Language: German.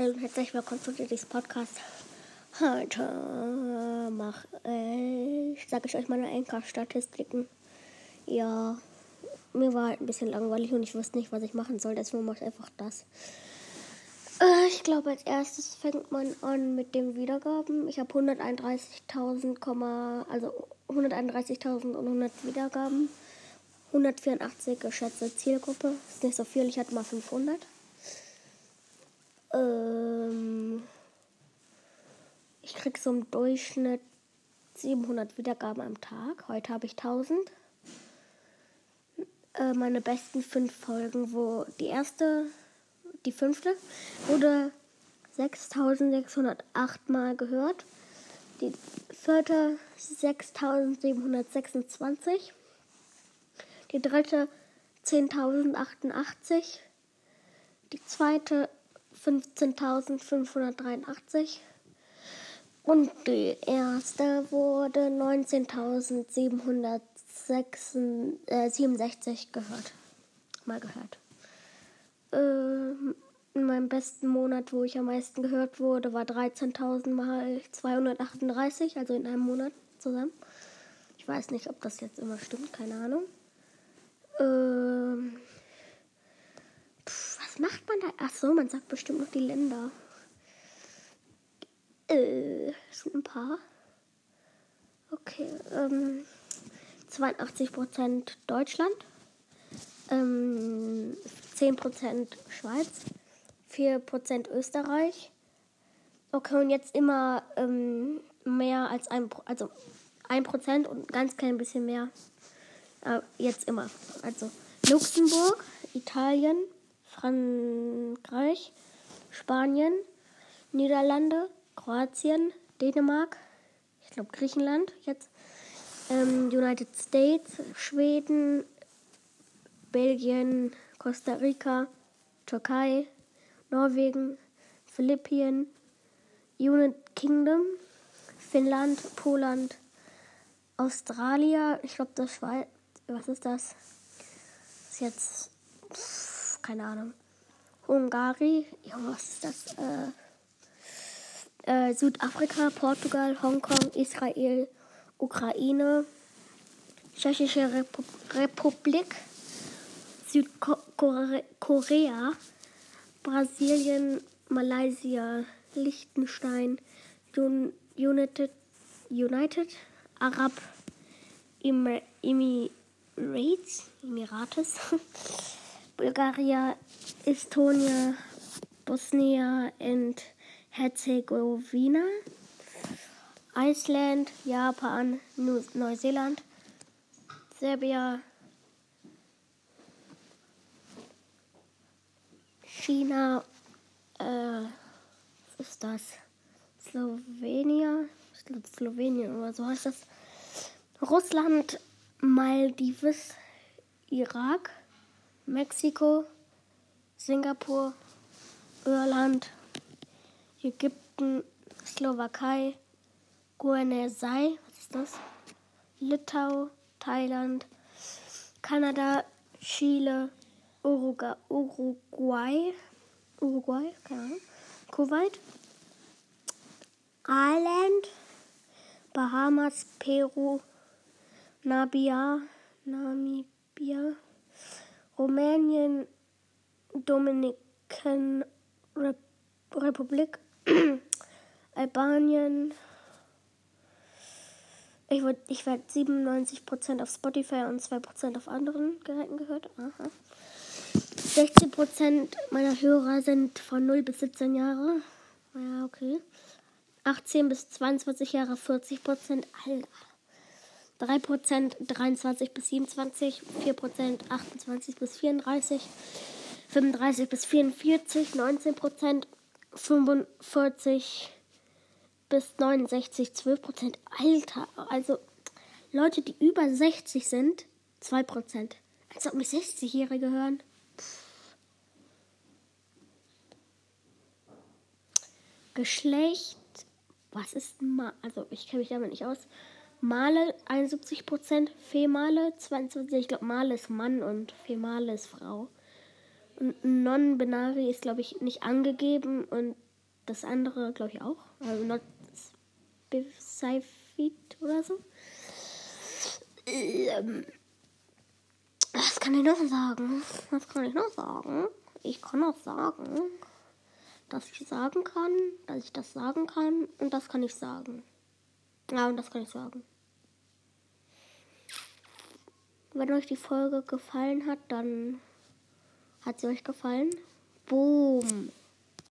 Hallo und herzlich willkommen zu diesem Podcast. Heute mache ich, sage ich euch meine Enker-Statistiken. Ja, mir war halt ein bisschen langweilig und ich wusste nicht, was ich machen soll, deswegen mache ich einfach das. Äh, ich glaube, als erstes fängt man an mit den Wiedergaben. Ich habe 131.000, also 131.100 Wiedergaben. 184 geschätzte Zielgruppe. Ist nicht so viel, ich hatte mal 500. Ähm, ich krieg so im Durchschnitt 700 Wiedergaben am Tag. Heute habe ich 1000. Äh, meine besten fünf Folgen, wo die erste, die fünfte, wurde 6608 Mal gehört. Die vierte 6726. Die dritte 10.088. Die zweite 15.583 und die erste wurde 19.767 gehört. Mal gehört. Ähm, in meinem besten Monat, wo ich am meisten gehört wurde, war 13.000 mal 238, also in einem Monat zusammen. Ich weiß nicht, ob das jetzt immer stimmt, keine Ahnung. Ähm, macht man da? Ach so, man sagt bestimmt noch die Länder. Äh, sind ein paar. Okay, ähm, 82% Deutschland, ähm, 10% Schweiz, 4% Österreich. Okay, und jetzt immer ähm, mehr als ein, also 1% und ganz klein bisschen mehr. Äh, jetzt immer. Also Luxemburg, Italien, Frankreich, Spanien, Niederlande, Kroatien, Dänemark, ich glaube Griechenland jetzt, ähm, United States, Schweden, Belgien, Costa Rica, Türkei, Norwegen, Philippinen, United Kingdom, Finnland, Poland, Australien, ich glaube das Schweiz, was ist das? das ist jetzt keine Ahnung. Hungari, ja, was ist das? Äh, äh, Südafrika, Portugal, Hongkong, Israel, Ukraine, Tschechische Repu Republik, Südkorea, Brasilien, Malaysia, Liechtenstein, Un United, United Arab Emirates, Emirates Bulgaria, Estonia, Bosnia and Herzegovina, Iceland, Japan, Neuseeland, Serbia, China, äh, was ist das? Glaube Slowenien oder so heißt das. Russland, Maldives, Irak, Mexiko, Singapur, Irland, Ägypten, Slowakei, Guineasei, was ist das? Litau, Thailand, Kanada, Chile, Uruguay, Uruguay, keine Ahnung, Kuwait, Ireland, Bahamas, Peru, Nabia, Namibia, Rumänien, Dominican Rep Republik, Albanien. Ich, ich werde 97% auf Spotify und 2% auf anderen Geräten gehört. Aha. 16% meiner Hörer sind von 0 bis 17 Jahre. Ja, okay. 18 bis 22 Jahre 40%. Alter. 3% 23 bis 27, 4% 28 bis 34, 35 bis 44, 19% 45 bis 69, 12%. Alter, also Leute, die über 60 sind, 2%. Als ob mich 60-Jährige hören. Geschlecht, was ist mal, also ich kenne mich damit nicht aus. Male 71%, Female 22%. Ich glaube, Male ist Mann und Female ist Frau. Und Non-Binary ist, glaube ich, nicht angegeben und das andere, glaube ich, auch. Also Not Sci-Fit oder so. Ähm, was kann ich noch sagen? Was kann ich noch sagen? Ich kann auch sagen, dass ich sagen kann, dass ich das sagen kann und das kann ich sagen. Ja, und das kann ich sagen. Wenn euch die Folge gefallen hat, dann hat sie euch gefallen. Boom.